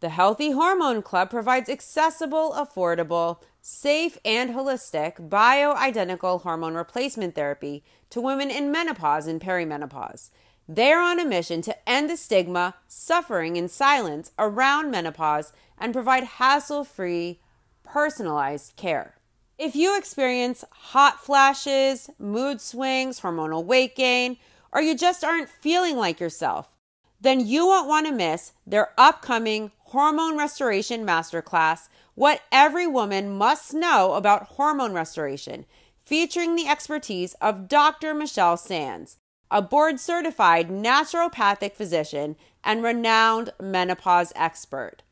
The Healthy Hormone Club provides accessible, affordable, safe, and holistic bioidentical hormone replacement therapy to women in menopause and perimenopause. They are on a mission to end the stigma, suffering, and silence around menopause and provide hassle free, personalized care. If you experience hot flashes, mood swings, hormonal weight gain, or you just aren't feeling like yourself, then you won't want to miss their upcoming Hormone Restoration Masterclass What Every Woman Must Know About Hormone Restoration, featuring the expertise of Dr. Michelle Sands, a board certified naturopathic physician and renowned menopause expert.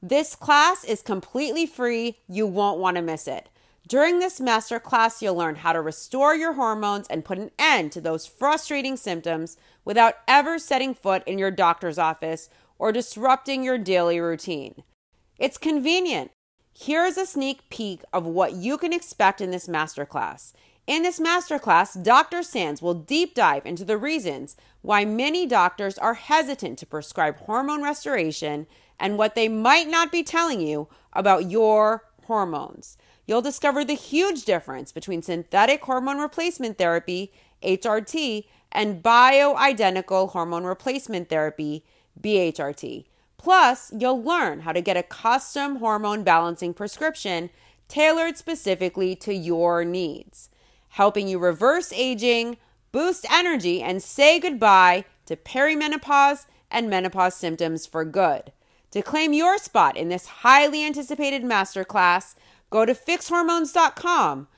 This class is completely free. You won't want to miss it. During this masterclass, you'll learn how to restore your hormones and put an end to those frustrating symptoms without ever setting foot in your doctor's office or disrupting your daily routine. It's convenient. Here's a sneak peek of what you can expect in this masterclass. In this masterclass, Dr. Sands will deep dive into the reasons why many doctors are hesitant to prescribe hormone restoration and what they might not be telling you about your hormones. You'll discover the huge difference between synthetic hormone replacement therapy, HRT, and bioidentical hormone replacement therapy, BHRT. Plus, you'll learn how to get a custom hormone balancing prescription tailored specifically to your needs, helping you reverse aging, boost energy, and say goodbye to perimenopause and menopause symptoms for good. To claim your spot in this highly anticipated masterclass, go to fixhormones.com.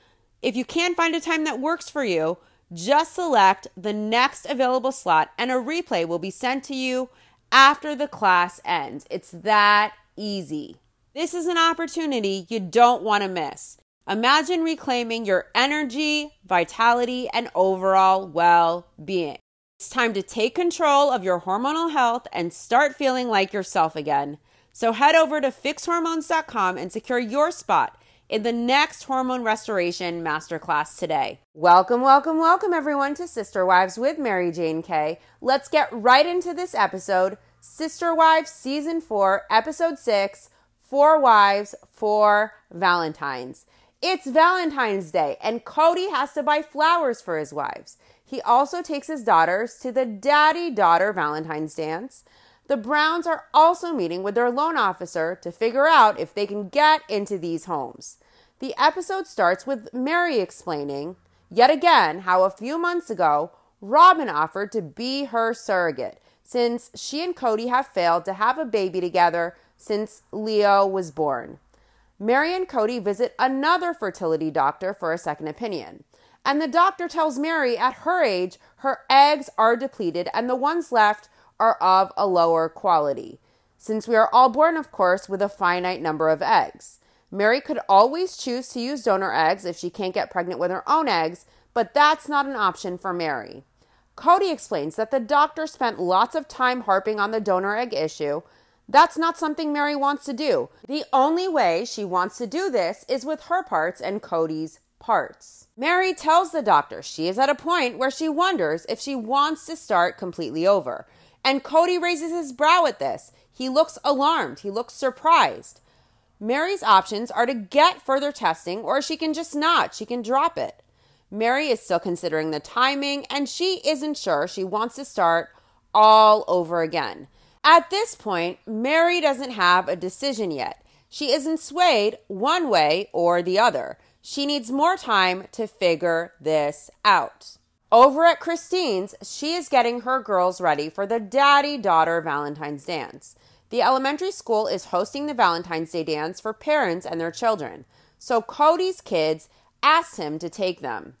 If you can't find a time that works for you, just select the next available slot and a replay will be sent to you after the class ends. It's that easy. This is an opportunity you don't want to miss. Imagine reclaiming your energy, vitality, and overall well being. It's time to take control of your hormonal health and start feeling like yourself again. So head over to fixhormones.com and secure your spot in the next hormone restoration masterclass today. Welcome, welcome, welcome everyone to Sister Wives with Mary Jane Kay. Let's get right into this episode Sister Wives Season 4, Episode 6 Four Wives for Valentine's. It's Valentine's Day, and Kody has to buy flowers for his wives. He also takes his daughters to the daddy daughter Valentine's dance. The Browns are also meeting with their loan officer to figure out if they can get into these homes. The episode starts with Meri explaining, yet again, how a few months ago, Robyn offered to be her surrogate since she and Kody have failed to have a baby together since Leo was born. Meri and Kody visit another fertility doctor for a second opinion. And the doctor tells Meri at her age, her eggs are depleted and the ones left are of a lower quality, since we are all born, of course, with a finite number of eggs. Meri could always choose to use donor eggs if she can't get pregnant with her own eggs, but that's not an option for Meri. Kody explains that the doctor spent lots of time harping on the donor egg issue. That's not something Meri wants to do. The only way she wants to do this is with her parts and Kody's parts. Meri tells the doctor she is at a point where she wonders if she wants to start completely over. And Kody raises his brow at this. He looks alarmed, he looks surprised. Meri's options are to get further testing, or she can just not. She can drop it. Meri is still considering the timing, and she isn't sure she wants to start all over again. At this point, Meri doesn't have a decision yet. She isn't swayed one way or the other. She needs more time to figure this out. Over at Christine's, she is getting her girls ready for the daddy daughter Valentine's dance. The elementary school is hosting the Valentine's Day dance for parents and their children, so Kody's kids asked him to take them.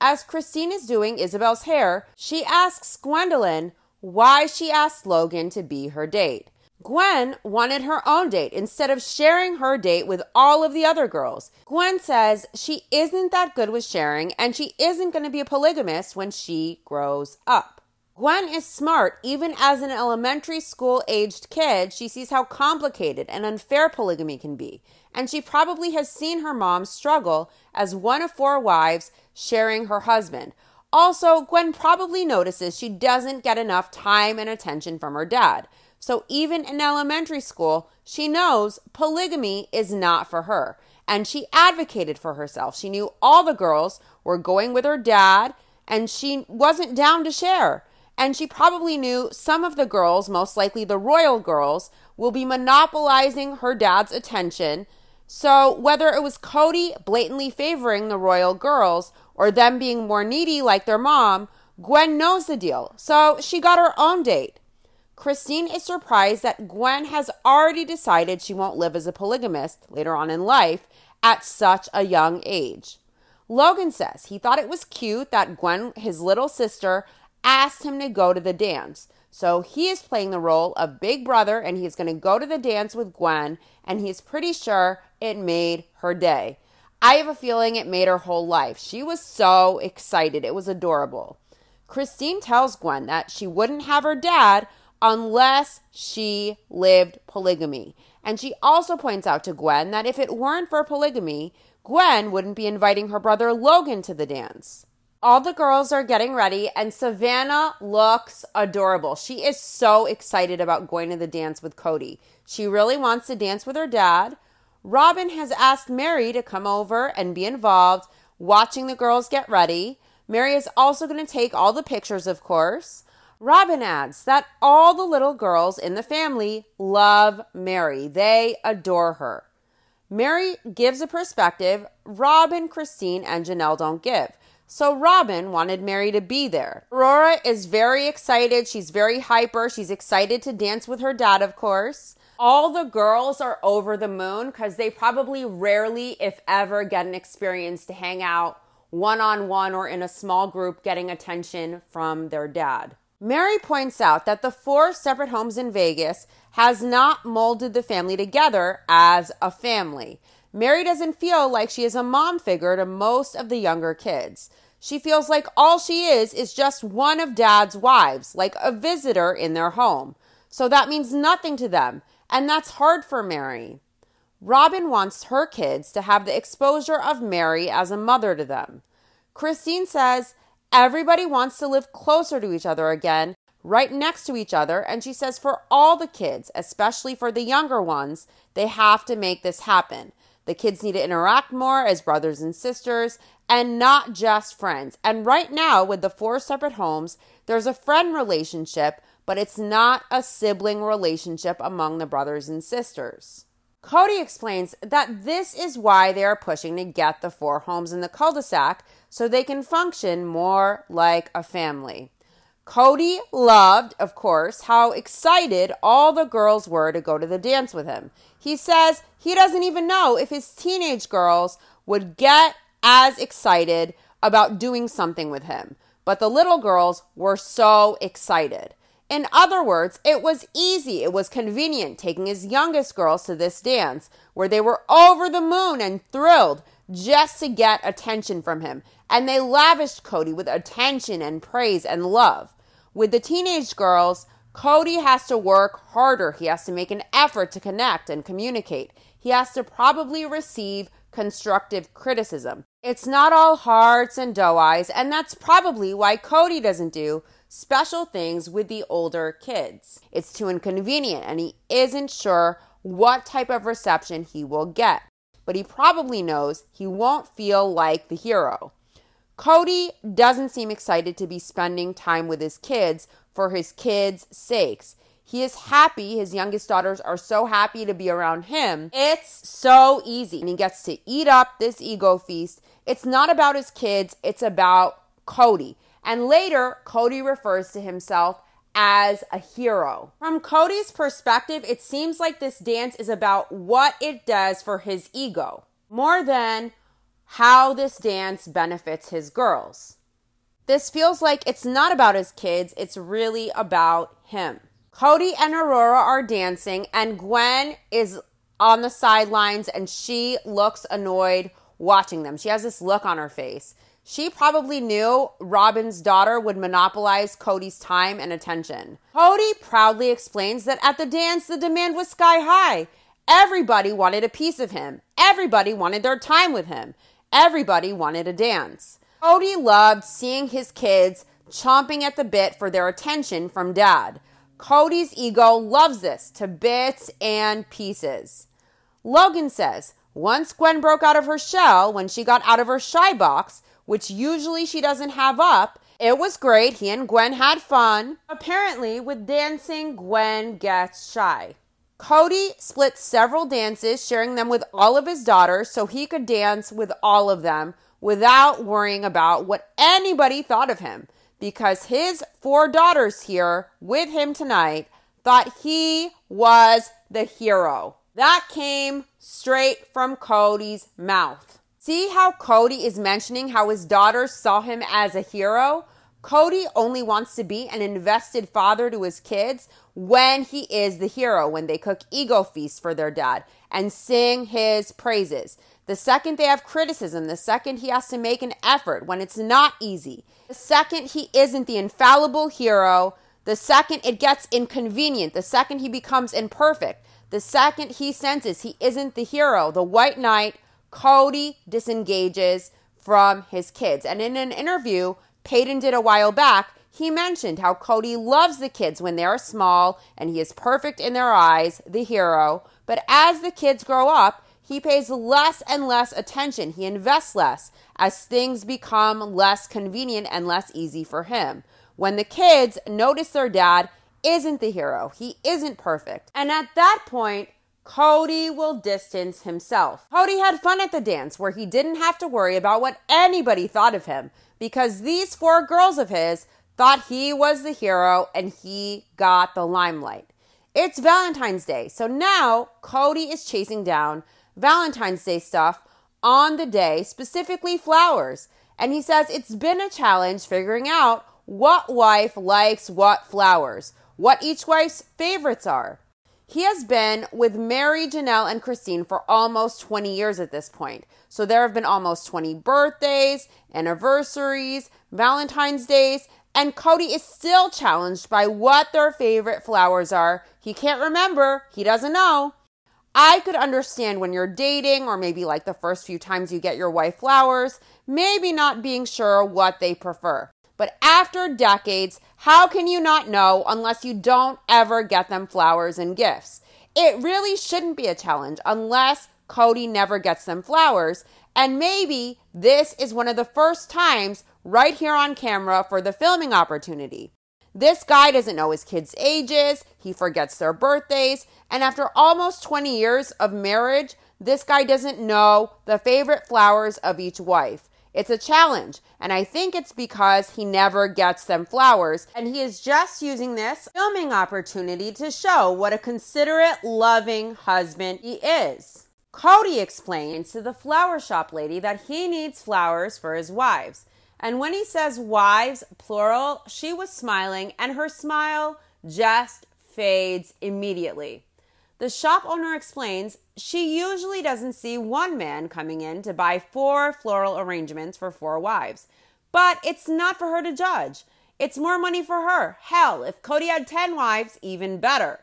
As Christine is doing Ysabel's hair, she asks Gwendolyn why she asked Logan to be her date. Gwen wanted her own date instead of sharing her date with all of the other girls. Gwen says she isn't that good with sharing and she isn't going to be a polygamist when she grows up. Gwen is smart. Even as an elementary school aged kid, she sees how complicated and unfair polygamy can be. And she probably has seen her mom struggle as one of four wives sharing her husband. Also, Gwen probably notices she doesn't get enough time and attention from her dad. So even in elementary school, she knows polygamy is not for her. And she advocated for herself. She knew all the girls were going with her dad, and she wasn't down to share. And she probably knew some of the girls, most likely the royal girls, will be monopolizing her dad's attention. So, whether it was Kody blatantly favoring the royal girls or them being more needy like their mom, Gwen knows the deal. So, she got her own date. Christine is surprised that Gwen has already decided she won't live as a polygamist later on in life at such a young age. Logan says he thought it was cute that Gwen, his little sister, asked him to go to the dance. So he is playing the role of big brother and he's going to go to the dance with Gwen and he's pretty sure it made her day. I have a feeling it made her whole life. She was so excited. It was adorable. Christine tells Gwen that she wouldn't have her dad unless she lived polygamy. And she also points out to Gwen that if it weren't for polygamy, Gwen wouldn't be inviting her brother Logan to the dance. All the girls are getting ready, and Savannah looks adorable. She is so excited about going to the dance with Kody. She really wants to dance with her dad. Robyn has asked Meri to come over and be involved, watching the girls get ready. Meri is also going to take all the pictures, of course. Robyn adds that all the little girls in the family love Meri, They adore her. Meri gives a perspective Robyn, Christine, and Janelle don't give. So Robyn wanted Meri to be there. Aurora is very excited. She's very hyper. She's excited to dance with her dad, of course. All the girls are over the moon because they probably rarely, if ever, get an experience to hang out one on one or in a small group getting attention from their dad. Meri points out that the four separate homes in Vegas has not molded the family together as a family. Meri doesn't feel like she is a mom figure to most of the younger kids. She feels like all she is is just one of dad's wives, like a visitor in their home. So that means nothing to them, and that's hard for Meri. Robyn wants her kids to have the exposure of Meri as a mother to them. Christine says Everybody wants to live closer to each other again, right next to each other. And she says for all the kids, especially for the younger ones, they have to make this happen. The kids need to interact more as brothers and sisters and not just friends. And right now, with the four separate homes, there's a friend relationship, but it's not a sibling relationship among the brothers and sisters. Kody explains that this is why they are pushing to get the four homes in the cul de sac so they can function more like a family. Kody loved, of course, how excited all the girls were to go to the dance with him. He says he doesn't even know if his teenage girls would get as excited about doing something with him. But the little girls were so excited. In other words, it was easy, it was convenient taking his youngest girls to this dance where they were over the moon and thrilled just to get attention from him. And they lavished Kody with attention and praise and love. With the teenage girls, Kody has to work harder. He has to make an effort to connect and communicate. He has to probably receive constructive criticism. It's not all hearts and doe eyes, and that's probably why Kody doesn't do special things with the older kids. It's too inconvenient and he isn't sure what type of reception he will get. But he probably knows he won't feel like the hero. Kody doesn't seem excited to be spending time with his kids for his kids' sakes. He is happy. His youngest daughters are so happy to be around him. It's so easy. And he gets to eat up this ego feast. It's not about his kids, it's about Kody. And later, Kody refers to himself as a hero. From Kody's perspective, it seems like this dance is about what it does for his ego more than how this dance benefits his girls. This feels like it's not about his kids, it's really about him. Kody and Aurora are dancing, and Gwen is on the sidelines and she looks annoyed watching them. She has this look on her face. She probably knew Robyn's daughter would monopolize Kody's time and attention. Kody proudly explains that at the dance, the demand was sky high. Everybody wanted a piece of him. Everybody wanted their time with him. Everybody wanted a dance. Kody loved seeing his kids chomping at the bit for their attention from dad. Kody's ego loves this to bits and pieces. Logan says, once Gwen broke out of her shell, when she got out of her shy box, which usually she doesn't have up, it was great. He and Gwen had fun. Apparently, with dancing, Gwen gets shy. Kody split several dances, sharing them with all of his daughters so he could dance with all of them without worrying about what anybody thought of him because his four daughters here with him tonight thought he was the hero. That came straight from Kody's mouth. See how Kody is mentioning how his daughters saw him as a hero? Kody only wants to be an invested father to his kids when he is the hero, when they cook ego feasts for their dad and sing his praises. The second they have criticism, the second he has to make an effort when it's not easy, the second he isn't the infallible hero, the second it gets inconvenient, the second he becomes imperfect, the second he senses he isn't the hero, the white knight, Kody disengages from his kids. And in an interview Paedon did a while back, he mentioned how Kody loves the kids when they are small and he is perfect in their eyes, the hero. But as the kids grow up, he pays less and less attention. He invests less as things become less convenient and less easy for him. When the kids notice their dad isn't the hero, he isn't perfect. And at that point, Kody will distance himself. Kody had fun at the dance where he didn't have to worry about what anybody thought of him because these four girls of his thought he was the hero and he got the limelight. It's Valentine's Day, so now Kody is chasing down Valentine's Day stuff on the day, specifically flowers. And he says it's been a challenge figuring out what wife likes what flowers, what each wife's favorites are. He has been with Meri, Janelle, and Christine for almost 20 years at this point. So there have been almost 20 birthdays, anniversaries, Valentine's Days, and Kody is still challenged by what their favorite flowers are. He can't remember, he doesn't know. I could understand when you're dating, or maybe like the first few times you get your wife flowers, maybe not being sure what they prefer. But after decades, how can you not know unless you don't ever get them flowers and gifts? It really shouldn't be a challenge unless Kody never gets them flowers. And maybe this is one of the first times right here on camera for the filming opportunity. This guy doesn't know his kids' ages, he forgets their birthdays, and after almost 20 years of marriage, this guy doesn't know the favorite flowers of each wife. It's a challenge, and I think it's because he never gets them flowers, and he is just using this filming opportunity to show what a considerate, loving husband he is. Kody explains to the flower shop lady that he needs flowers for his wives. And when he says wives, plural, she was smiling and her smile just fades immediately. The shop owner explains she usually doesn't see one man coming in to buy four floral arrangements for four wives. But it's not for her to judge. It's more money for her. Hell, if Kody had 10 wives, even better.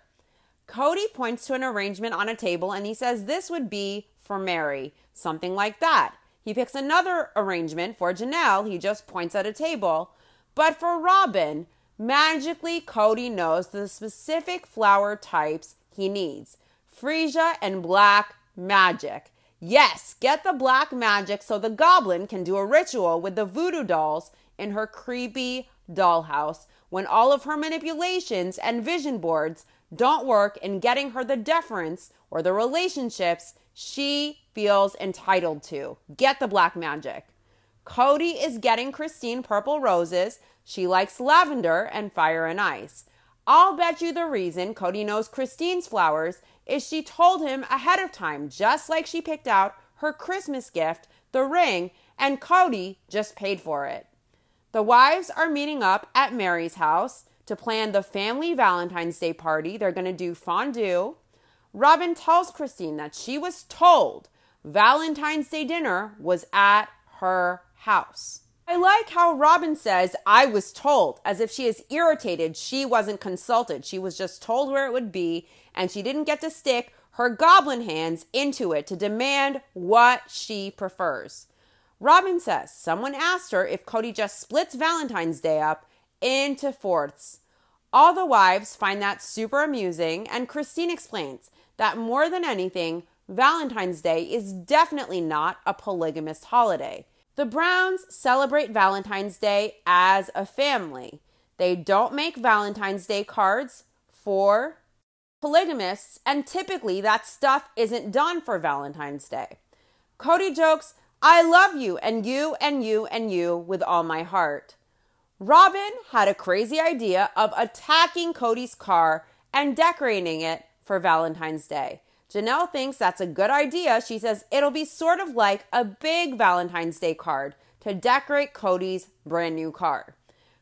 Kody points to an arrangement on a table and he says this would be for Meri, something like that. He picks another arrangement for Janelle. He just points at a table. But for Robyn, magically, Kody knows the specific flower types he needs freesia and black magic. Yes, get the black magic so the goblin can do a ritual with the voodoo dolls in her creepy dollhouse when all of her manipulations and vision boards don't work in getting her the deference or the relationships she feels entitled to. Get the black magic. Kody is getting Christine purple roses. She likes lavender and fire and ice. I'll bet you the reason Kody knows Christine's flowers is she told him ahead of time, just like she picked out her Christmas gift, the ring, and Kody just paid for it. The wives are meeting up at Meri's house to plan the family Valentine's Day party. They're going to do fondue. Robyn tells Christine that she was told Valentine's Day dinner was at her house. I like how Robyn says, I was told, as if she is irritated she wasn't consulted. She was just told where it would be, and she didn't get to stick her goblin hands into it to demand what she prefers. Robyn says someone asked her if Kody just splits Valentine's Day up into fourths. All the wives find that super amusing, and Christine explains that more than anything, Valentine's Day is definitely not a polygamist holiday. The Browns celebrate Valentine's Day as a family. They don't make Valentine's Day cards for polygamists, and typically that stuff isn't done for Valentine's Day. Kody jokes, I love you and you and you and you with all my heart. Robyn had a crazy idea of attacking Kody's car and decorating it for Valentine's Day. Janelle thinks that's a good idea. She says it'll be sort of like a big Valentine's Day card to decorate Kody's brand new car.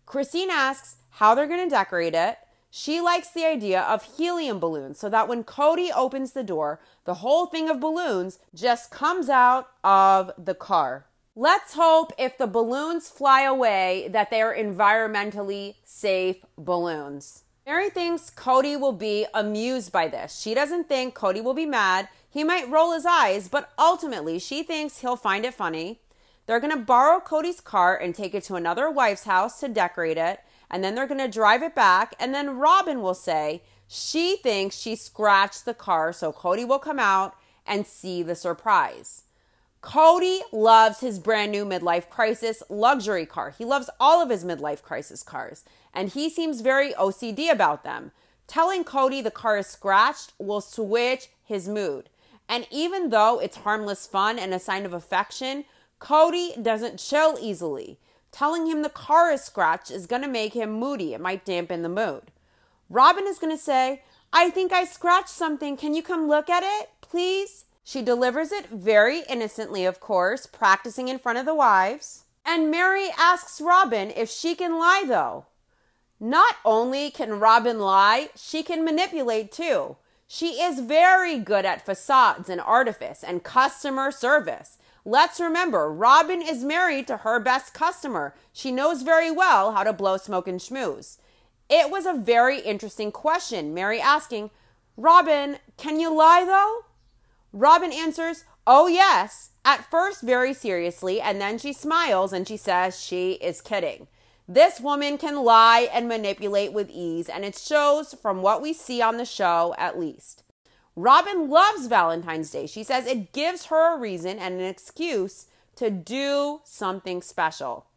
Christine asks how they're going to decorate it. She likes the idea of helium balloons so that when Kody opens the door, the whole thing of balloons just comes out of the car. Let's hope if the balloons fly away that they are environmentally safe balloons. Meri thinks Kody will be amused by this. She doesn't think Kody will be mad. He might roll his eyes, but ultimately she thinks he'll find it funny. They're going to borrow Kody's car and take it to another wife's house to decorate it, and then they're going to drive it back, and then Robyn will say she thinks she scratched the car, so Kody will come out and see the surprise. Kody loves his brand new midlife crisis luxury car. He loves all of his midlife crisis cars, and he seems very OCD about them. Telling Kody the car is scratched will switch his mood. And even though it's harmless fun and a sign of affection, Kody doesn't chill easily. Telling him the car is scratched is going to make him moody. It might dampen the mood. Robyn is going to say, I think I scratched something. Can you come look at it, please? She delivers it very innocently, of course, practicing in front of the wives. And Meri asks Robyn if she can lie, though. Not only can Robyn lie, she can manipulate too. She is very good at facades and artifice and customer service. Let's remember, Robyn is married to her best customer. She knows very well how to blow smoke and schmooze. It was a very interesting question, Meri asking, Robyn, can you lie though? Robyn answers, Oh, yes, at first very seriously, and then she smiles and she says she is kidding. This woman can lie and manipulate with ease, and it shows from what we see on the show at least. Robyn loves Valentine's Day. She says it gives her a reason and an excuse to do something special.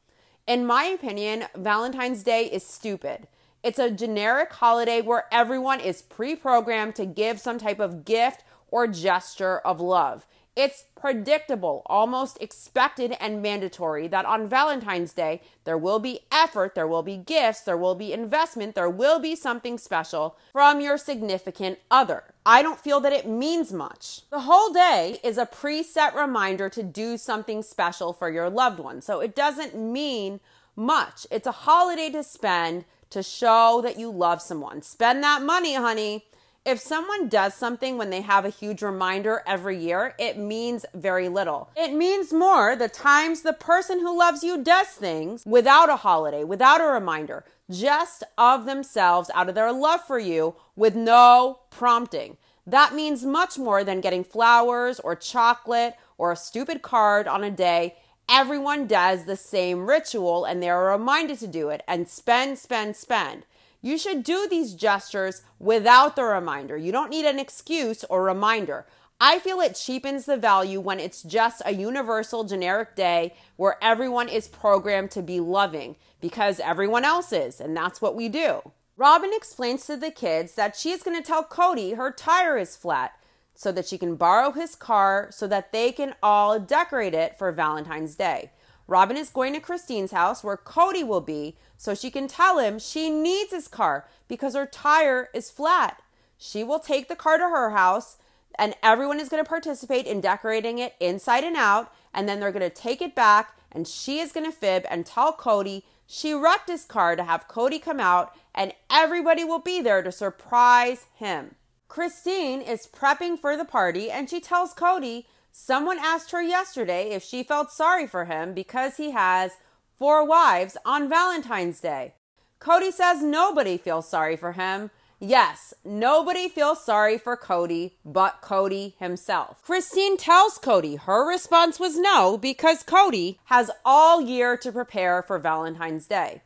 In my opinion, Valentine's Day is stupid. It's a generic holiday where everyone is pre programmed to give some type of gift or gesture of love. It's predictable, almost expected, and mandatory that on Valentine's Day, there will be effort, there will be gifts, there will be investment, there will be something special from your significant other. I don't feel that it means much. The whole day is a preset reminder to do something special for your loved one. So it doesn't mean much. It's a holiday to spend to show that you love someone. Spend that money, honey. If someone does something when they have a huge reminder every year, it means very little. It means more the times the person who loves you does things without a holiday, without a reminder, just of themselves out of their love for you with no prompting. That means much more than getting flowers or chocolate or a stupid card on a day. Everyone does the same ritual and they're reminded to do it and spend, spend, spend. You should do these gestures without the reminder. You don't need an excuse or reminder. I feel it cheapens the value when it's just a universal generic day where everyone is programmed to be loving because everyone else is, and that's what we do. Robyn explains to the kids that she is going to tell Kody her tire is flat so that she can borrow his car so that they can all decorate it for Valentine's Day. Robyn is going to Christine's house where Kody will be so she can tell him she needs his car because her tire is flat. She will take the car to her house and everyone is going to participate in decorating it inside and out. And then they're going to take it back and she is going to fib and tell Kody she wrecked his car to have Kody come out and everybody will be there to surprise him. Christine is prepping for the party and she tells Kody someone asked her yesterday if she felt sorry for him because he has four wives on Valentine's Day. Kody says nobody feels sorry for him. Yes, nobody feels sorry for Kody but Kody himself. Christine tells Kody her response was no because Kody has all year to prepare for Valentine's Day.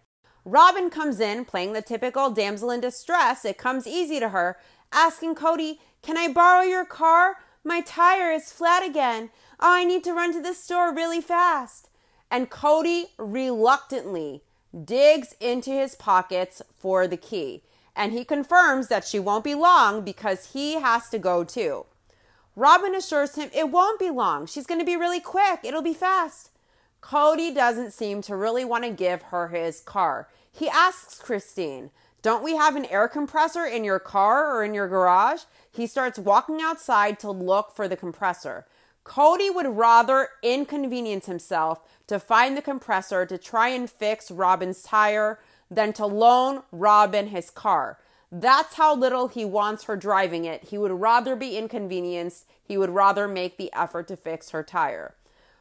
Robyn comes in playing the typical damsel in distress. It comes easy to her, asking Kody, Can I borrow your car? My tire is flat again. Oh, I need to run to the store really fast. And Kody reluctantly digs into his pockets for the key. And he confirms that she won't be long because he has to go too. Robyn assures him it won't be long. She's going to be really quick. It'll be fast. Kody doesn't seem to really want to give her his car. He asks Christine, Don't we have an air compressor in your car or in your garage? He starts walking outside to look for the compressor. Kody would rather inconvenience himself to find the compressor to try and fix Robyn's tire than to loan Robyn his car. That's how little he wants her driving it. He would rather be inconvenienced. He would rather make the effort to fix her tire.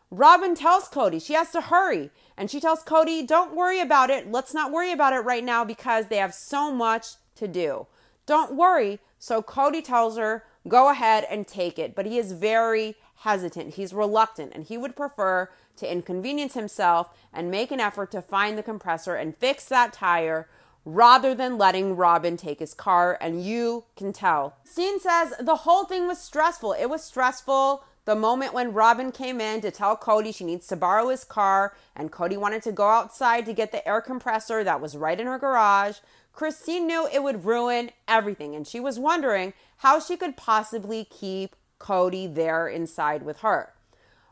Robyn tells Kody she has to hurry. And she tells Kody, don't worry about it. Let's not worry about it right now because they have so much to do. Don't worry. So Kody tells her, go ahead and take it. But he is very hesitant. He's reluctant and he would prefer to inconvenience himself and make an effort to find the compressor and fix that tire rather than letting Robyn take his car. And you can tell. Steen says the whole thing was stressful. It was stressful the moment when Robyn came in to tell Kody she needs to borrow his car, and Kody wanted to go outside to get the air compressor that was right in her garage, Christine knew it would ruin everything, and she was wondering how she could possibly keep Kody there inside with her.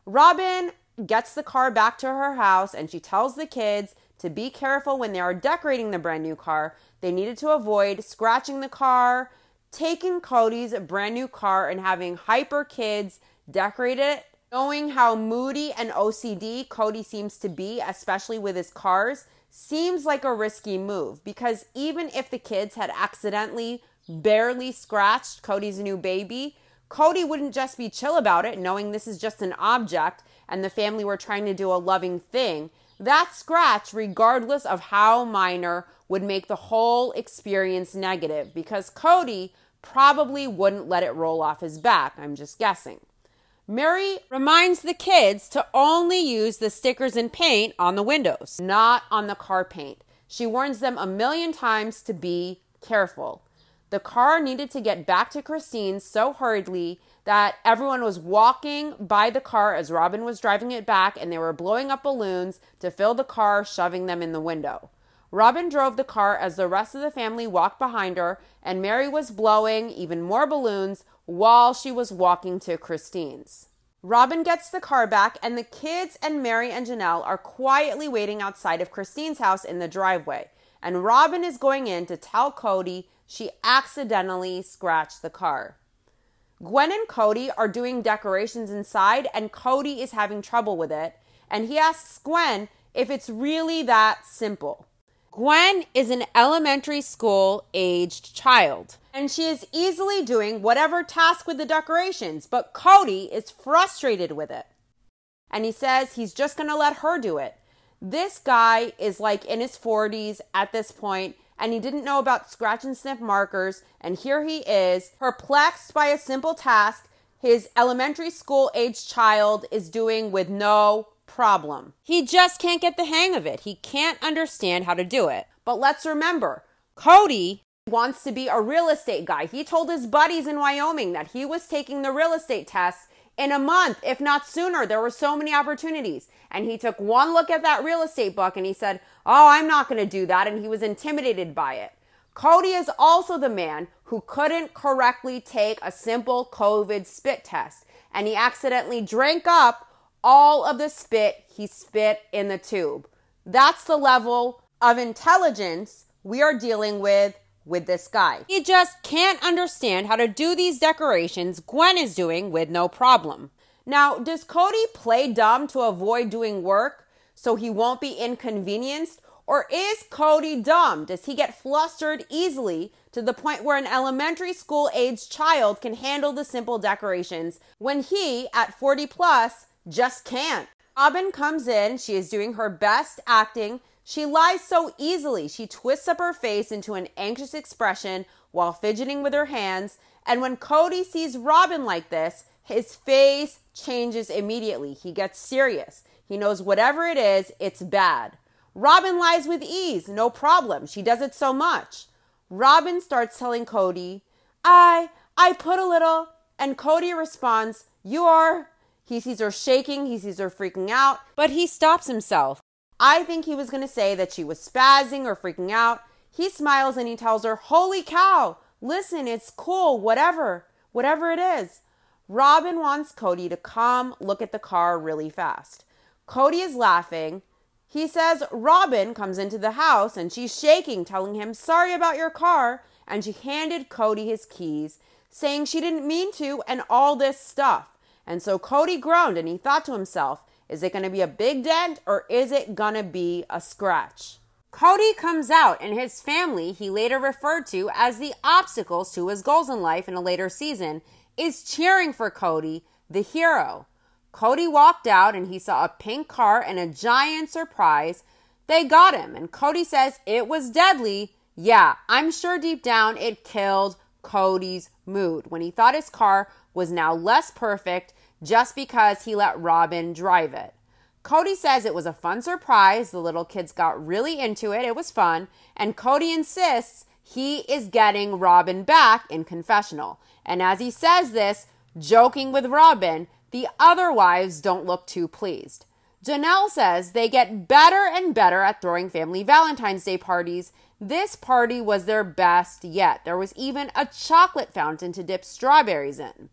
Robyn gets the car back to her house and she tells the kids to be careful when they are decorating the brand new car. They needed to avoid scratching the car, taking Kody's brand new car, and having hyper kids decorate it. Knowing how moody and OCD Kody seems to be, especially with his cars, seems like a risky move because even if the kids had accidentally barely scratched Kody's new baby, Kody wouldn't just be chill about it, knowing this is just an object and the family were trying to do a loving thing. That scratch, regardless of how minor, would make the whole experience negative because Kody probably wouldn't let it roll off his back. I'm just guessing. Meri reminds the kids to only use the stickers and paint on the windows, not on the car paint. She warns them a million times to be careful. The car needed to get back to Christine so hurriedly that everyone was walking by the car as Robyn was driving it back and they were blowing up balloons to fill the car, shoving them in the window. Robyn drove the car as the rest of the family walked behind her, and Meri was blowing even more balloons while she was walking to Christine's. Robyn gets the car back, and the kids and Meri and Janelle are quietly waiting outside of Christine's house in the driveway. And Robyn is going in to tell Kody she accidentally scratched the car. Gwen and Kody are doing decorations inside, and Kody is having trouble with it. And he asks Gwen if it's really that simple. Gwen is an elementary school aged child, and she is easily doing whatever task with the decorations, but Kody is frustrated with it. And he says he's just going to let her do it. This guy is like in his 40s at this point, and he didn't know about scratch and sniff markers, and here he is, perplexed by a simple task his elementary school aged child is doing with no problem. He just can't get the hang of it. He can't understand how to do it. But let's remember, Kody wants to be a real estate guy. He told his buddies in Wyoming that he was taking the real estate test in a month, if not sooner. There were so many opportunities. And he took one look at that real estate book and he said, Oh, I'm not going to do that. And he was intimidated by it. Kody is also the man who couldn't correctly take a simple COVID spit test. And he accidentally drank up all of the spit he spit in the tube. That's the level of intelligence we are dealing with with this guy. He just can't understand how to do these decorations Gwen is doing with no problem. Now, does Kody play dumb to avoid doing work so he won't be inconvenienced? Or is Kody dumb? Does he get flustered easily to the point where an elementary school aged child can handle the simple decorations when he, at 40 plus, just can't. Robyn comes in. She is doing her best acting. She lies so easily. She twists up her face into an anxious expression while fidgeting with her hands. And when Kody sees Robyn like this, his face changes immediately. He gets serious. He knows whatever it is, it's bad. Robyn lies with ease, no problem. She does it so much. Robyn starts telling Kody, I, I put a little. And Kody responds, You are. He sees her shaking, he sees her freaking out, but he stops himself. I think he was going to say that she was spazzing or freaking out. He smiles and he tells her, Holy cow, listen, it's cool, whatever, whatever it is. Robyn wants Kody to come look at the car really fast. Kody is laughing. He says Robyn comes into the house and she's shaking, telling him, Sorry about your car. And she handed Kody his keys, saying she didn't mean to, and all this stuff. And so Kody groaned and he thought to himself, Is it going to be a big dent or is it going to be a scratch? Kody comes out, and his family, he later referred to as the obstacles to his goals in life in a later season, is cheering for Kody, the hero. Kody walked out and he saw a pink car and a giant surprise. They got him, and Kody says it was deadly. Yeah, I'm sure deep down it killed Kody's mood when he thought his car was now less perfect just because he let Robyn drive it. Kody says it was a fun surprise. The little kids got really into it. It was fun. And Kody insists he is getting Robyn back in confessional. And as he says this, joking with Robyn, the other wives don't look too pleased. Janelle says they get better and better at throwing family Valentine's Day parties. This party was their best yet. There was even a chocolate fountain to dip strawberries in.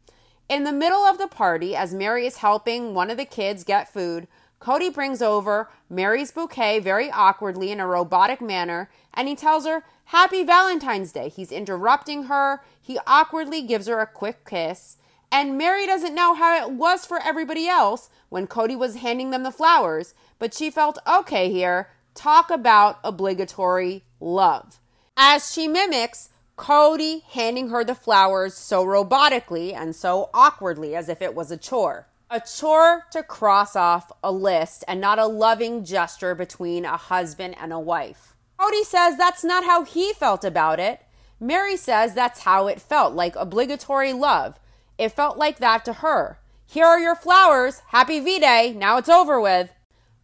In the middle of the party, as Meri is helping one of the kids get food, Kody brings over Meri's bouquet very awkwardly in a robotic manner and he tells her, Happy Valentine's Day. He's interrupting her. He awkwardly gives her a quick kiss. And Meri doesn't know how it was for everybody else when Kody was handing them the flowers, but she felt okay here. Talk about obligatory love. As she mimics Kody handing her the flowers so robotically and so awkwardly as if it was a chore. A chore to cross off a list and not a loving gesture between a husband and a wife. Kody says that's not how he felt about it. Meri says that's how it felt, like obligatory love. It felt like that to her. Here are your flowers. Happy V Day. Now it's over with.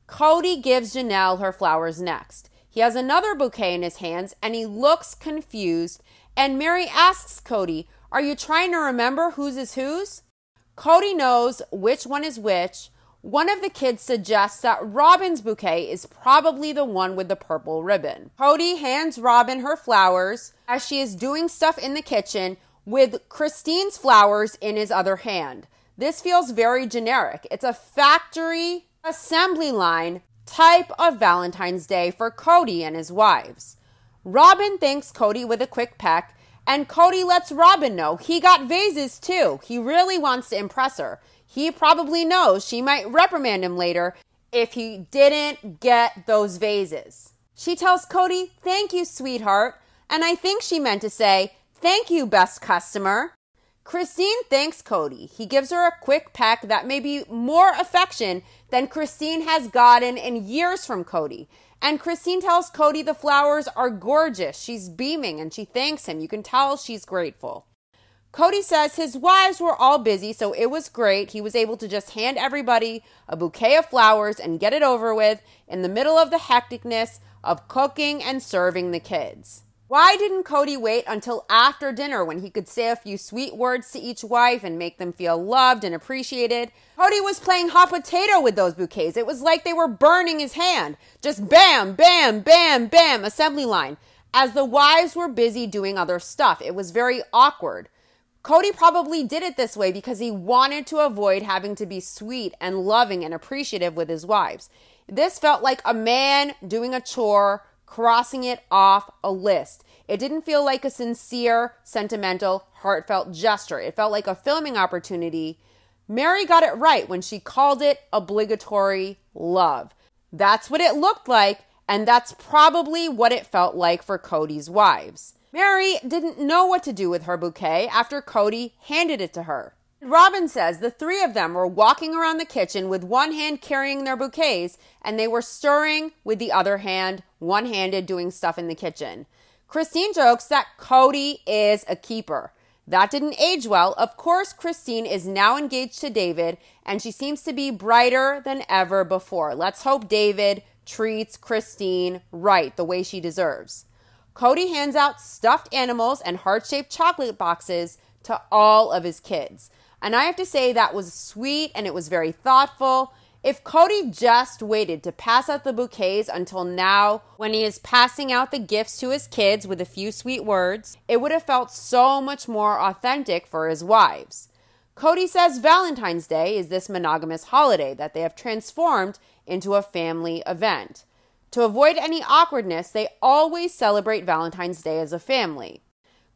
Kody gives Janelle her flowers next. He has another bouquet in his hands and he looks confused. And Meri asks Kody, Are you trying to remember whose is whose? Kody knows which one is which. One of the kids suggests that Robyn's bouquet is probably the one with the purple ribbon. Kody hands Robyn her flowers as she is doing stuff in the kitchen with Christine's flowers in his other hand. This feels very generic. It's a factory assembly line type of Valentine's Day for Kody and his wives. Robyn thanks Kody with a quick peck, and Kody lets Robyn know he got vases too. He really wants to impress her. He probably knows she might reprimand him later if he didn't get those vases. She tells Kody, Thank you, sweetheart. And I think she meant to say, Thank you, best customer. Christine thanks Kody. He gives her a quick peck that may be more affection than Christine has gotten in years from Kody. And Christine tells Kody the flowers are gorgeous. She's beaming and she thanks him. You can tell she's grateful. Kody says his wives were all busy, so it was great. He was able to just hand everybody a bouquet of flowers and get it over with in the middle of the hecticness of cooking and serving the kids. Why didn't Kody wait until after dinner when he could say a few sweet words to each wife and make them feel loved and appreciated? Kody was playing hot potato with those bouquets. It was like they were burning his hand. Just bam, bam, bam, bam, assembly line. As the wives were busy doing other stuff, it was very awkward. Kody probably did it this way because he wanted to avoid having to be sweet and loving and appreciative with his wives. This felt like a man doing a chore crossing it off a list. It didn't feel like a sincere, sentimental, heartfelt gesture. It felt like a filming opportunity. Meri got it right when she called it obligatory love. That's what it looked like, and that's probably what it felt like for Kody's wives. Meri didn't know what to do with her bouquet after Kody handed it to her. Robyn says the three of them were walking around the kitchen with one hand carrying their bouquets and they were stirring with the other hand, one handed, doing stuff in the kitchen. Christine jokes that Kody is a keeper. That didn't age well. Of course, Christine is now engaged to David and she seems to be brighter than ever before. Let's hope David treats Christine right the way she deserves. Kody hands out stuffed animals and heart shaped chocolate boxes to all of his kids. And I have to say, that was sweet and it was very thoughtful. If Kody just waited to pass out the bouquets until now, when he is passing out the gifts to his kids with a few sweet words, it would have felt so much more authentic for his wives. Kody says Valentine's Day is this monogamous holiday that they have transformed into a family event. To avoid any awkwardness, they always celebrate Valentine's Day as a family.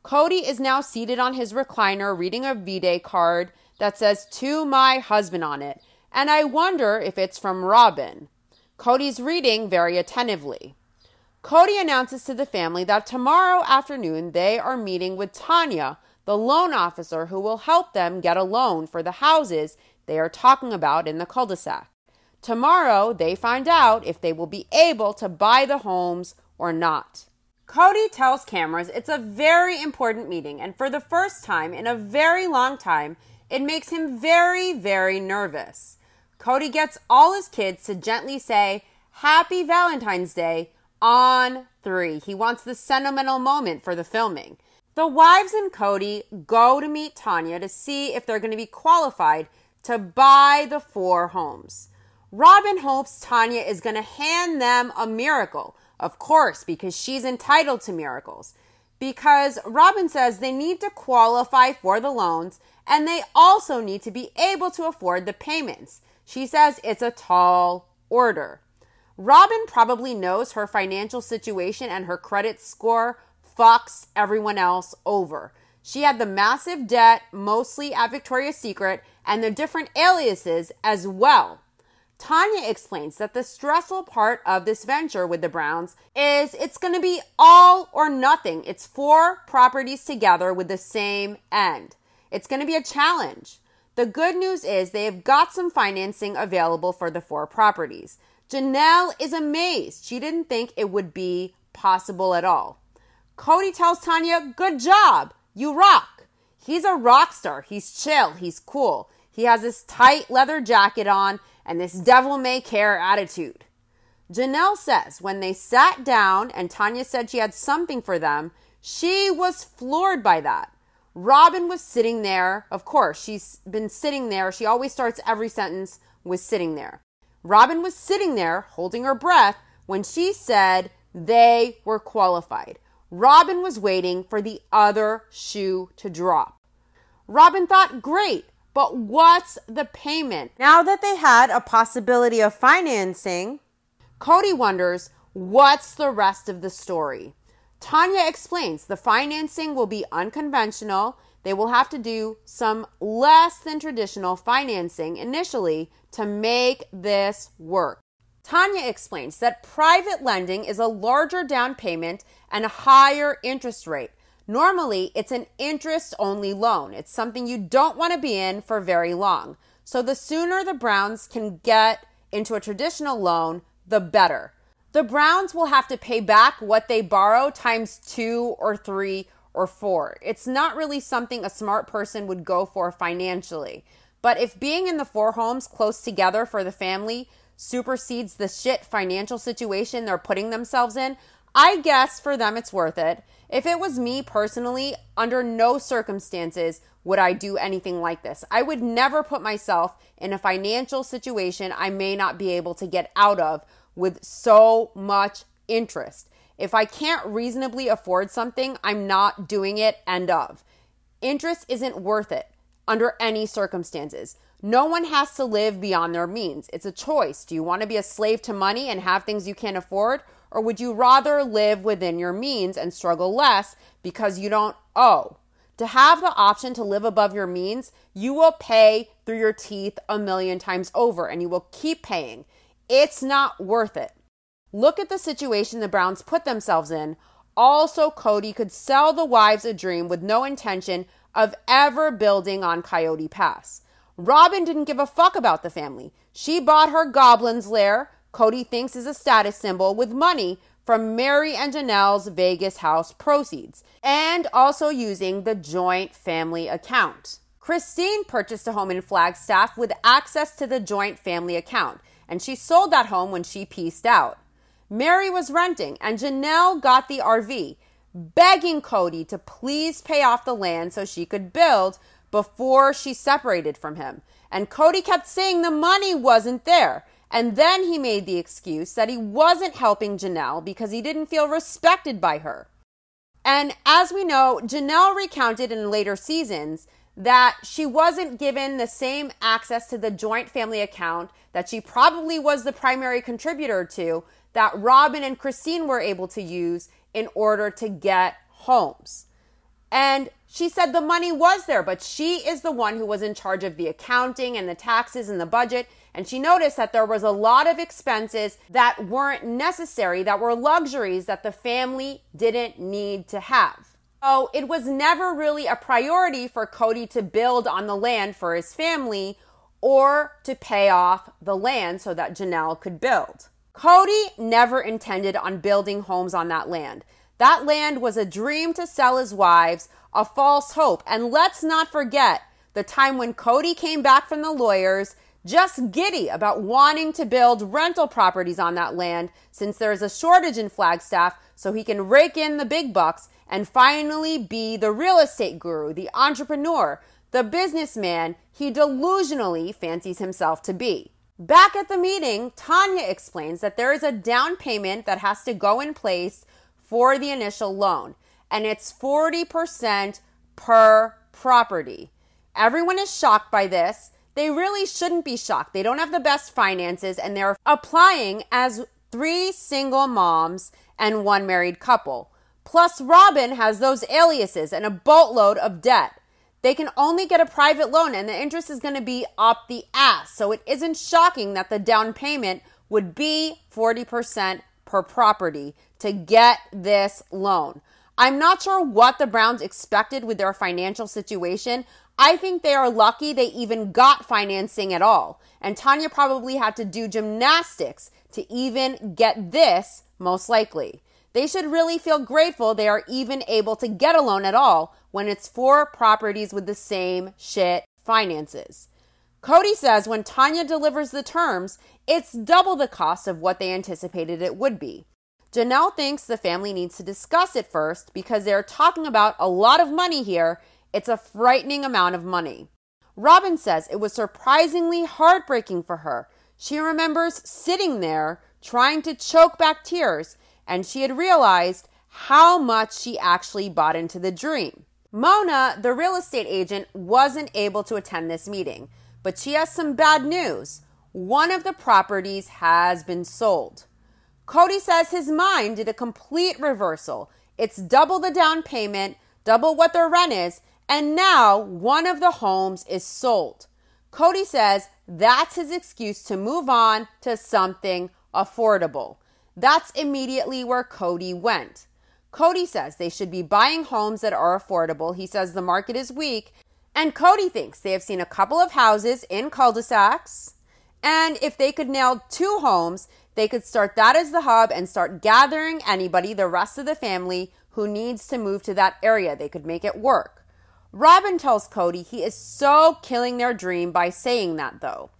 Kody is now seated on his recliner reading a V Day card that says to my husband on it, and I wonder if it's from Robyn. Kody's reading very attentively. Kody announces to the family that tomorrow afternoon they are meeting with Tanya, the loan officer who will help them get a loan for the houses they are talking about in the cul de sac. Tomorrow, they find out if they will be able to buy the homes or not. Kody tells cameras it's a very important meeting, and for the first time in a very long time, it makes him very, very nervous. Kody gets all his kids to gently say, Happy Valentine's Day on three. He wants the sentimental moment for the filming. The wives and Kody go to meet Tanya to see if they're going to be qualified to buy the four homes. Robyn hopes Tanya is going to hand them a miracle, of course, because she's entitled to miracles. Because Robyn says they need to qualify for the loans and they also need to be able to afford the payments. She says it's a tall order. Robyn probably knows her financial situation and her credit score fucks everyone else over. She had the massive debt, mostly at Victoria's Secret, and the different aliases as well. Tanya explains that the stressful part of this venture with the Browns is it's going to be all or nothing. It's four properties together with the same end. It's going to be a challenge. The good news is they have got some financing available for the four properties. Janelle is amazed. She didn't think it would be possible at all. Kody tells Tanya, Good job. You rock. He's a rock star. He's chill. He's cool. He has this tight leather jacket on and this devil may care attitude. Janelle says when they sat down and Tanya said she had something for them, she was floored by that. Robyn was sitting there. Of course, she's been sitting there. She always starts every sentence with sitting there. Robyn was sitting there holding her breath when she said they were qualified. Robyn was waiting for the other shoe to drop. Robyn thought, great, but what's the payment? Now that they had a possibility of financing, Kody wonders, what's the rest of the story? Tanya explains the financing will be unconventional. They will have to do some less than traditional financing initially to make this work. Tanya explains that private lending is a larger down payment and a higher interest rate. Normally, it's an interest only loan. It's something you don't want to be in for very long. So, the sooner the Browns can get into a traditional loan, the better. The Browns will have to pay back what they borrow times two or three or four. It's not really something a smart person would go for financially. But if being in the four homes close together for the family supersedes the shit financial situation they're putting themselves in, I guess for them it's worth it. If it was me personally, under no circumstances would I do anything like this. I would never put myself in a financial situation I may not be able to get out of with so much interest. If I can't reasonably afford something, I'm not doing it. End of. Interest isn't worth it under any circumstances. No one has to live beyond their means. It's a choice. Do you want to be a slave to money and have things you can't afford? Or would you rather live within your means and struggle less because you don't owe? To have the option to live above your means, you will pay through your teeth a million times over and you will keep paying. It's not worth it. Look at the situation the Browns put themselves in. Also, Kody could sell the wives a dream with no intention of ever building on Coyote Pass. Robyn didn't give a fuck about the family. She bought her goblin's lair, Kody thinks is a status symbol, with money from Meri and Janelle's Vegas house proceeds, and also using the joint family account. Christine purchased a home in Flagstaff with access to the joint family account, and she sold that home when she pieced out. Meri was renting, and Janelle got the RV, begging Kody to please pay off the land so she could build before she separated from him. And Kody kept saying the money wasn't there. And then he made the excuse that he wasn't helping Janelle because he didn't feel respected by her. And as we know, Janelle recounted in later seasons that she wasn't given the same access to the joint family account that she probably was the primary contributor to that Robyn and Christine were able to use in order to get homes. And she said the money was there, but she is the one who was in charge of the accounting and the taxes and the budget. And she noticed that there was a lot of expenses that weren't necessary, that were luxuries that the family didn't need to have. So it was never really a priority for Kody to build on the land for his family or to pay off the land so that Janelle could build. Kody never intended on building homes on that land. That land was a dream to sell his wives, a false hope. And let's not forget the time when Kody came back from the lawyers just giddy about wanting to build rental properties on that land since there is a shortage in Flagstaff so he can rake in the big bucks and finally be the real estate guru, the entrepreneur, the businessman he delusionally fancies himself to be. Back at the meeting, Tanya explains that there is a down payment that has to go in place for the initial loan, and it's 40% per property. Everyone is shocked by this they really shouldn't be shocked. They don't have the best finances and they're applying as three single moms and one married couple. Plus, Robyn has those aliases and a boatload of debt. They can only get a private loan and the interest is going to be up the ass. So it isn't shocking that the down payment would be 40% per property to get this loan. I'm not sure what the Browns expected with their financial situation. I think they are lucky they even got financing at all. And Tanya probably had to do gymnastics to even get this, most likely. They should really feel grateful they are even able to get a loan at all when it's four properties with the same shit finances. Kody says when Tanya delivers the terms, it's double the cost of what they anticipated it would be. Janelle thinks the family needs to discuss it first because they're talking about a lot of money here it's a frightening amount of money. Robyn says it was surprisingly heartbreaking for her. She remembers sitting there trying to choke back tears, and she had realized how much she actually bought into the dream. Mona, the real estate agent, wasn't able to attend this meeting, but she has some bad news. One of the properties has been sold. Kody says his mind did a complete reversal. It's double the down payment, double what their rent is, and now one of the homes is sold. Kody says that's his excuse to move on to something affordable. That's immediately where Kody went. Kody says they should be buying homes that are affordable. He says the market is weak. And Kody thinks they have seen a couple of houses in cul de sacs. And if they could nail two homes, they could start that as the hub and start gathering anybody, the rest of the family, who needs to move to that area. They could make it work. Robyn tells Kody he is so killing their dream by saying that, though.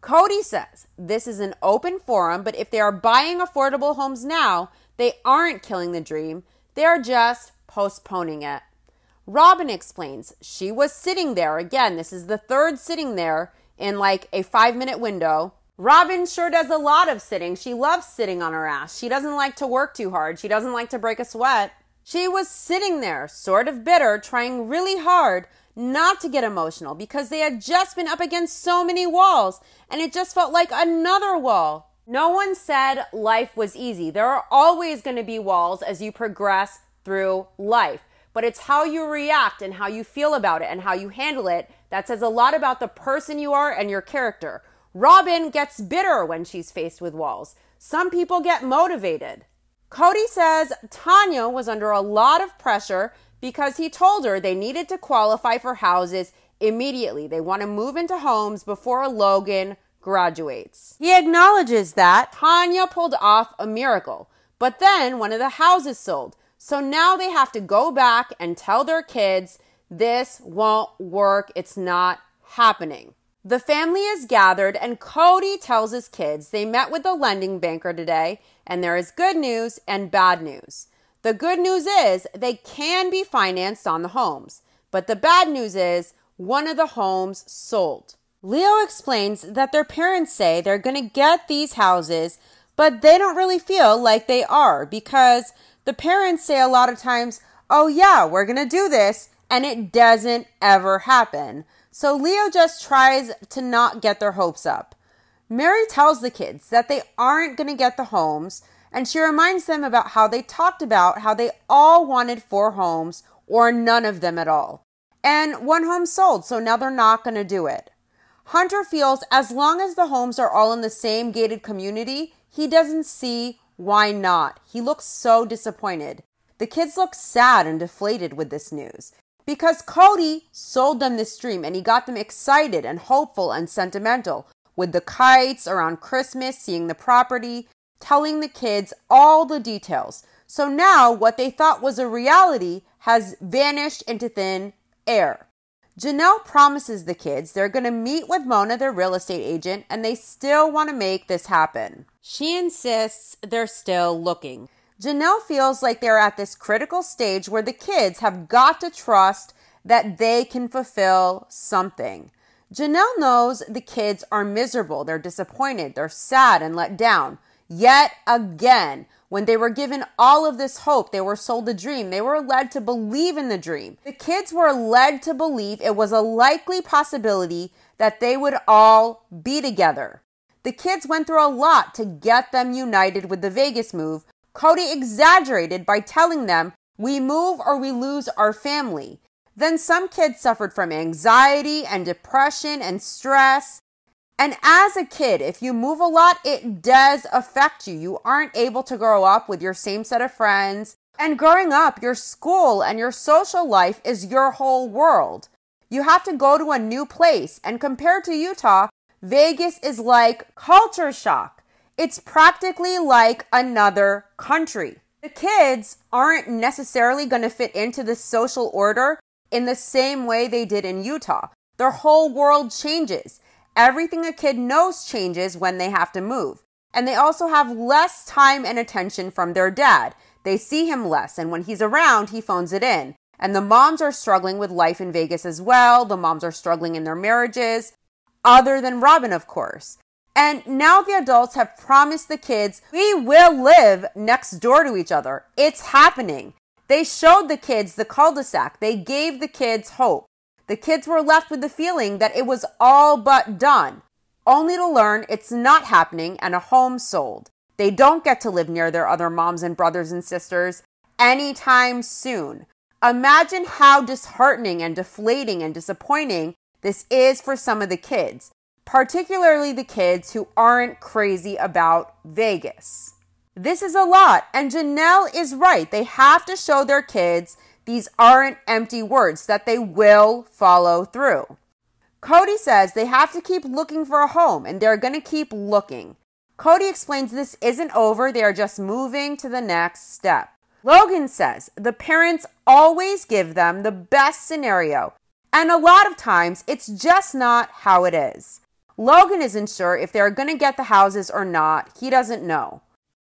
Kody says this is an open forum, but if they are buying affordable homes now, they aren't killing the dream, they are just postponing it. Robyn explains she was sitting there. Again, this is the third sitting there in like a five minute window. Robyn sure does a lot of sitting. She loves sitting on her ass. She doesn't like to work too hard. She doesn't like to break a sweat. She was sitting there, sort of bitter, trying really hard not to get emotional because they had just been up against so many walls and it just felt like another wall. No one said life was easy. There are always going to be walls as you progress through life, but it's how you react and how you feel about it and how you handle it that says a lot about the person you are and your character. Robyn gets bitter when she's faced with walls. Some people get motivated. Kody says Tanya was under a lot of pressure because he told her they needed to qualify for houses immediately. They want to move into homes before Logan graduates. He acknowledges that Tanya pulled off a miracle, but then one of the houses sold. So now they have to go back and tell their kids this won't work. It's not happening. The family is gathered, and Kody tells his kids they met with the lending banker today, and there is good news and bad news. The good news is they can be financed on the homes, but the bad news is one of the homes sold. Leo explains that their parents say they're going to get these houses, but they don't really feel like they are because the parents say a lot of times, oh, yeah, we're going to do this, and it doesn't ever happen. So Leo just tries to not get their hopes up. Meri tells the kids that they aren't going to get the homes, and she reminds them about how they talked about how they all wanted four homes or none of them at all. And one home sold, so now they're not going to do it. Hunter feels as long as the homes are all in the same gated community, he doesn't see why not. He looks so disappointed. The kids look sad and deflated with this news because Kody sold them this dream and he got them excited and hopeful and sentimental with the kites around Christmas, seeing the property, telling the kids all the details. So now what they thought was a reality has vanished into thin air. Janelle promises the kids they're going to meet with Mona, their real estate agent, and they still want to make this happen. She insists they're still looking. Janelle feels like they're at this critical stage where the kids have got to trust that they can fulfill something. Janelle knows the kids are miserable, they're disappointed, they're sad and let down. Yet again, when they were given all of this hope, they were sold a dream. They were led to believe in the dream. The kids were led to believe it was a likely possibility that they would all be together. The kids went through a lot to get them united with the Vegas move, Kody exaggerated by telling them, We move or we lose our family. Then some kids suffered from anxiety and depression and stress. And as a kid, if you move a lot, it does affect you. You aren't able to grow up with your same set of friends. And growing up, your school and your social life is your whole world. You have to go to a new place. And compared to Utah, Vegas is like culture shock. It's practically like another country. The kids aren't necessarily going to fit into the social order in the same way they did in Utah. Their whole world changes. Everything a kid knows changes when they have to move. And they also have less time and attention from their dad. They see him less, and when he's around, he phones it in. And the moms are struggling with life in Vegas as well. The moms are struggling in their marriages, other than Robyn, of course. And now the adults have promised the kids, we will live next door to each other. It's happening. They showed the kids the cul de sac, they gave the kids hope. The kids were left with the feeling that it was all but done, only to learn it's not happening and a home sold. They don't get to live near their other moms and brothers and sisters anytime soon. Imagine how disheartening and deflating and disappointing this is for some of the kids particularly the kids who aren't crazy about Vegas. This is a lot, and Janelle is right. They have to show their kids these aren't empty words, that they will follow through. Kody says they have to keep looking for a home, and they're going to keep looking. Kody explains this isn't over, they are just moving to the next step. Logan says the parents always give them the best scenario, and a lot of times it's just not how it is. Logan isn't sure if they're going to get the houses or not. He doesn't know.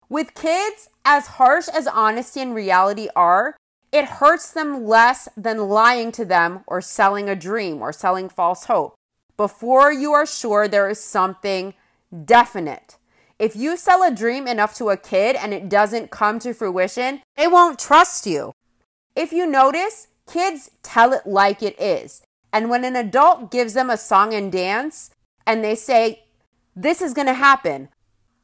With kids, as harsh as honesty and reality are, it hurts them less than lying to them or selling a dream or selling false hope. Before you are sure there is something definite. If you sell a dream enough to a kid and it doesn't come to fruition, they won't trust you. If you notice, kids tell it like it is. And when an adult gives them a song and dance, and they say, this is going to happen,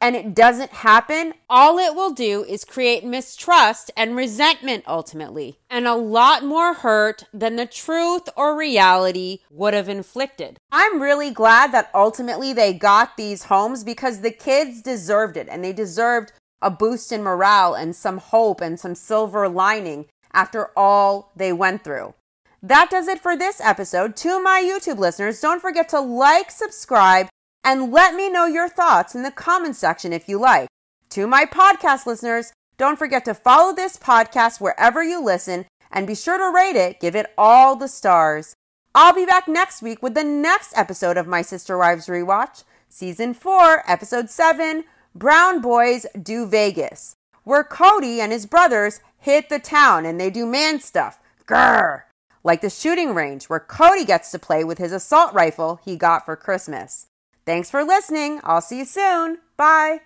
and it doesn't happen, all it will do is create mistrust and resentment ultimately, and a lot more hurt than the truth or reality would have inflicted. I'm really glad that ultimately they got these homes because the kids deserved it and they deserved a boost in morale and some hope and some silver lining after all they went through. That does it for this episode. To my YouTube listeners, don't forget to like, subscribe, and let me know your thoughts in the comment section if you like. To my podcast listeners, don't forget to follow this podcast wherever you listen and be sure to rate it, give it all the stars. I'll be back next week with the next episode of My Sister Wives Rewatch, Season 4, Episode 7 Brown Boys Do Vegas, where Kody and his brothers hit the town and they do man stuff. Grrr! Like the shooting range, where Kody gets to play with his assault rifle he got for Christmas. Thanks for listening. I'll see you soon. Bye.